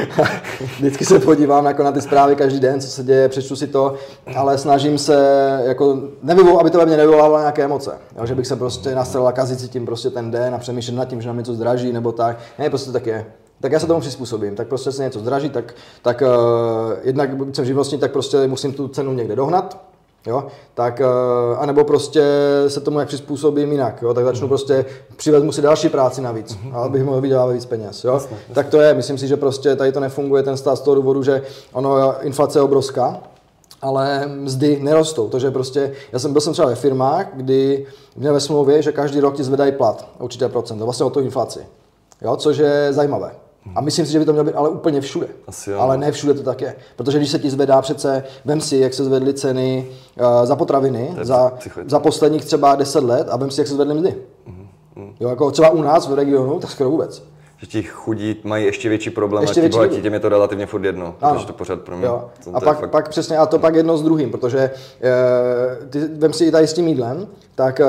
vždycky se podívám jako na ty zprávy každý den, co se děje, přečtu si to, ale snažím se, jako, nevyvol, aby to ve mně nevyvolávalo nějaké emoce. Jo, že bych se prostě nastřelil a kazit si tím prostě ten den a přemýšlet nad tím, že nám něco zdraží nebo tak. Ne, prostě tak je. Tak já se tomu přizpůsobím, tak prostě se něco zdraží, tak, tak uh, jednak jsem živnostník, tak prostě musím tu cenu někde dohnat, Jo, tak, uh, anebo prostě se tomu jak přizpůsobím jinak, jo, tak začnu prostě, přivezmu si další práci navíc, abych mohl vydělávat víc peněz, jo. Tak to je, myslím si, že prostě tady to nefunguje ten stát z toho důvodu, že ono, inflace je obrovská, ale mzdy nerostou. To, že prostě, já jsem byl jsem třeba ve firmách, kdy měl ve smlouvě, že každý rok ti zvedají plat, určité procento, vlastně o tu inflaci. Jo, což je zajímavé. A myslím si, že by to mělo být ale úplně všude. Asi jo. ale ne všude to tak je. Protože když se ti zvedá přece, vem si, jak se zvedly ceny uh, za potraviny za, za posledních třeba 10 let a vem si, jak se zvedly mzdy. Mhm, Jo, jako třeba u nás v regionu, tak skoro vůbec. Že ti chudí mají ještě větší problém Ještě a ti bohatí, těm je to relativně furt jedno, Ano. protože to pořád pro mě. Jo. A pak, fakt- pak přesně, a to pak jedno s druhým, protože e, ty, vem si i tady s tím jídlem, tak e,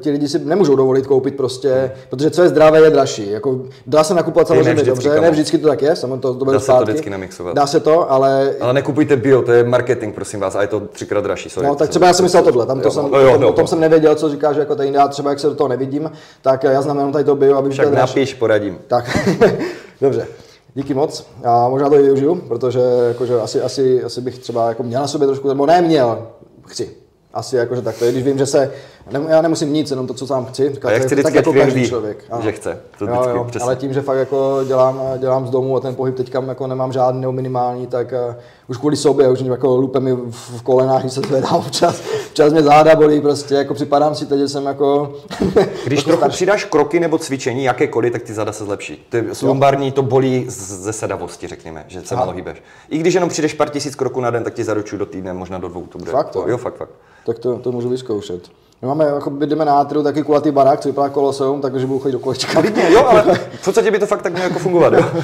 ti lidi si nemůžou dovolit koupit prostě, protože co je zdravé, je dražší. Jako, dá se nakupovat ne samozřejmě vždycky, dobře, kamo. ne vždycky to tak je, samozřejmě to, to bude Dá se to zpátky. vždycky namixovat. Dá se to, ale Ale nekupujte bio, to je marketing, prosím vás, a je to třikrát dražší. Sorry. No, tak třeba já jsem myslel tohle, tam to Jo, jsem, no jo, o, tom, no, o tom no. jsem nevěděl, co říkáš, jako tady já třeba jak se do toho nevidím, tak já znám jenom tady to bio, aby Však napiš, poradím. Tak, dobře. Díky moc. Já možná to i využiju, protože jakože asi, asi, asi bych třeba jako měl na sobě trošku, nebo neměl, chci. Asi jakože tak to je, když vím, že se, ne, já nemusím nic, jenom to, co sám chci. Jak tak- chci tak vždycky, jako ať klient každý ví, člověk. ano. že chce. To Jo, vždycky, jo, přesně. ale tím, že fakt jako dělám, dělám z domu a ten pohyb teďka jako nemám žádný nebo minimální, tak uh, už kvůli sobě, už jako lupe mi v, kolenách, když se zvedám občas, občas mě záda bolí prostě, jako připadám si teď, že jsem jako... Když jako trochu přidáš kroky nebo cvičení, jakékoliv, tak ty zada se zlepší. To je, lumbarní to bolí z- ze sedavosti, řekněme, že se málo hýbeš. I když jenom přijdeš pár tisíc kroků na den, tak ti zaručuju do týdne, možná do dvou to bude. Fakt, jo? jo, fakt, fakt. Tak to, to můžu vyzkoušet. My máme, jako bydlíme na Átru, taky kulatý barák, co vypadá koloseum, takže budu chodit do kolečka. Klidně, jo, ale v podstatě by to fakt tak mělo jako fungovat, jo.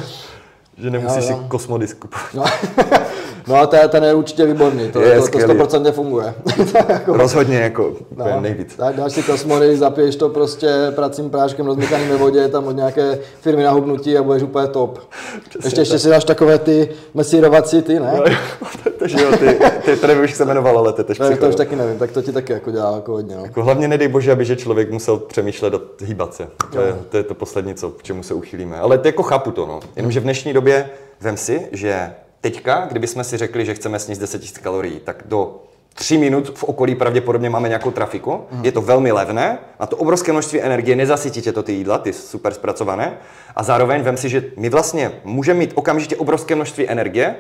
Že nemusíš Jo, si jo. kosmodisk kupovat. No, no a ten, ten je určitě výborný, to, Je to, to skvělý. 100% funguje. Jako- Rozhodně jako No, no. nejvíc. dá- dáš si kosmody, zapiješ to prostě pracím práškem rozmykaným ve vodě, tam od nějaké firmy na hubnutí a budeš úplně top. ještě, ještě si dáš takové ty mesírovací ty, ne? Takže jo, ty, ty, nevím, jak se jmenoval, ale to je tež To, to už taky nevím, tak to ti taky jako dělá jako hodně. No. Jako hlavně nedej bože, aby že člověk musel přemýšlet a hýbat se. To je, to je to poslední, co, k čemu se uchýlíme. Ale to jako chápu to, no. Jenomže v dnešní době vem si, že teďka, kdybychom si řekli, že chceme sníst 10 000 kalorií, tak do 3 minut v okolí pravděpodobně máme nějakou trafiku. Je to velmi levné, má to obrovské množství energie, nezasytí tě to ty jídla, ty super zpracované. A zároveň vem si, že my vlastně můžeme mít okamžitě obrovské množství energie,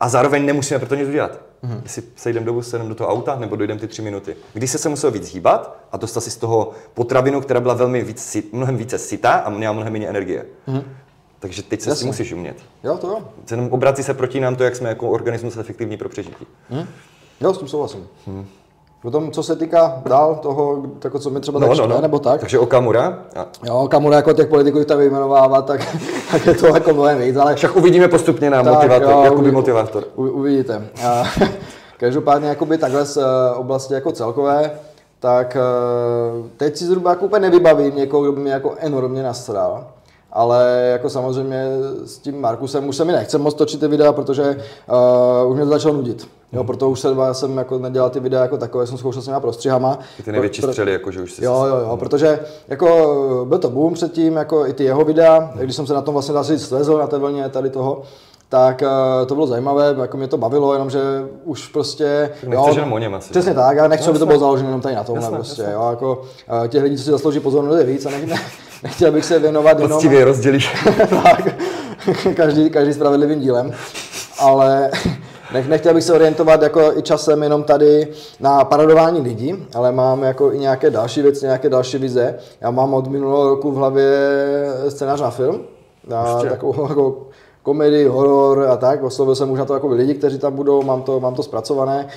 a zároveň nemusíme pro to nic udělat. Mm-hmm. Jestli sejdem do busu, do toho auta, nebo dojdem ty tři minuty. Když se se musel víc hýbat a dostal si z toho potravinu, která byla velmi víc, mnohem více sytá a měla mnohem méně energie. Mm-hmm. Takže teď se s tím Jasně. musíš umět. Jo, to jo. Jenom obrací se proti nám to, jak jsme jako organismus efektivní pro přežití. Jo, s tím souhlasím. Potom, co se týká dál toho, jako co mi třeba No, tak štve, nebo tak, Takže Okamura. A jo, Kamura jako těch politiků tam vyjmenovává, tak, tak je to jako mnohem víc, ale však uvidíme postupně na Tak, motivátor, jo, Jakuby uvi- motivátor. U, uvidíte. A, každopádně jakoby takhle z eh, oblasti jako celkové, tak eh, teď si zhruba jako úplně nevybavím někoho, kdo by mě jako enormně nasral. Ale jako samozřejmě s tím Markusem už se mi nechce moc točit ty videa, protože uh, už mě to začalo nudit. Jo, proto už se jsem jako nedělal ty videa jako takové, jsem zkoušel s těma prostřihama. Ty největší Pro- střely, jakože už si Jo, jo, jo, protože jako byl to boom předtím, jako i ty jeho videa, když jsem se na tom vlastně dá se říct svezl na té vlně tady toho, tak eh, to bylo zajímavé, jako mě to bavilo, jenomže už prostě... Nechceš jenom o něm asi. Přesně tak, já nechci, No, aby to bylo založené jenom tady na tomhle Jasně, prostě, jasně. jo, jako eh, těch lidí, co si zaslouží pozornost je víc a ne, ne, nechtěl bych se věnovat jenom... Poctivě rozdělíš. tak, každý, každý spravedlivým dílem, ale nech, nechtěl bych se orientovat jako i časem jenom tady na parodování lidí, ale mám jako i nějaké další věci, nějaké další vize. Já mám od minulého roku v hlavě scénář na film, na Ještě? takovou jako komedii, horor a tak. Oslovil jsem už na to jako lidi, kteří tam budou, mám to, mám to zpracované.